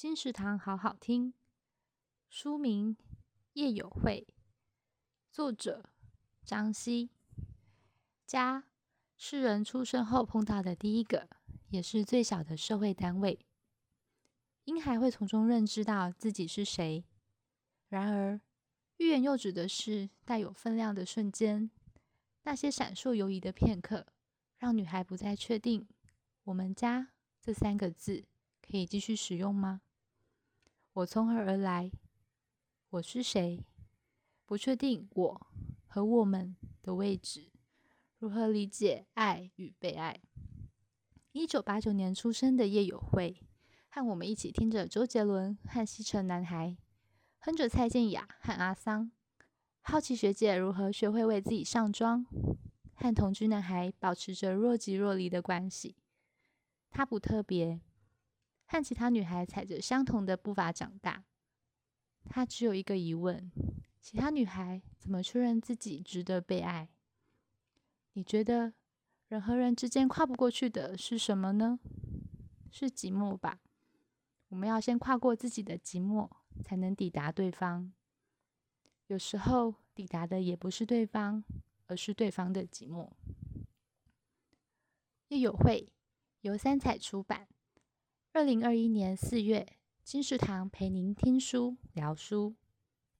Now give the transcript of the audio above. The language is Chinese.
金石堂好好听，书名《叶有慧》，作者张希。家是人出生后碰到的第一个，也是最小的社会单位。婴孩会从中认知到自己是谁。然而，欲言又止的是带有分量的瞬间，那些闪烁游移的片刻，让女孩不再确定“我们家”这三个字可以继续使用吗？我从何而来？我是谁？不确定我和我们的位置。如何理解爱与被爱？一九八九年出生的叶友慧，和我们一起听着周杰伦和西城男孩，哼着蔡健雅和阿桑，好奇学姐如何学会为自己上妆，和同居男孩保持着若即若离的关系。他不特别。和其他女孩踩着相同的步伐长大，她只有一个疑问：其他女孩怎么确认自己值得被爱？你觉得人和人之间跨不过去的是什么呢？是寂寞吧？我们要先跨过自己的寂寞，才能抵达对方。有时候抵达的也不是对方，而是对方的寂寞。叶有慧，由三彩出版。二零二一年四月，金石堂陪您听书聊书。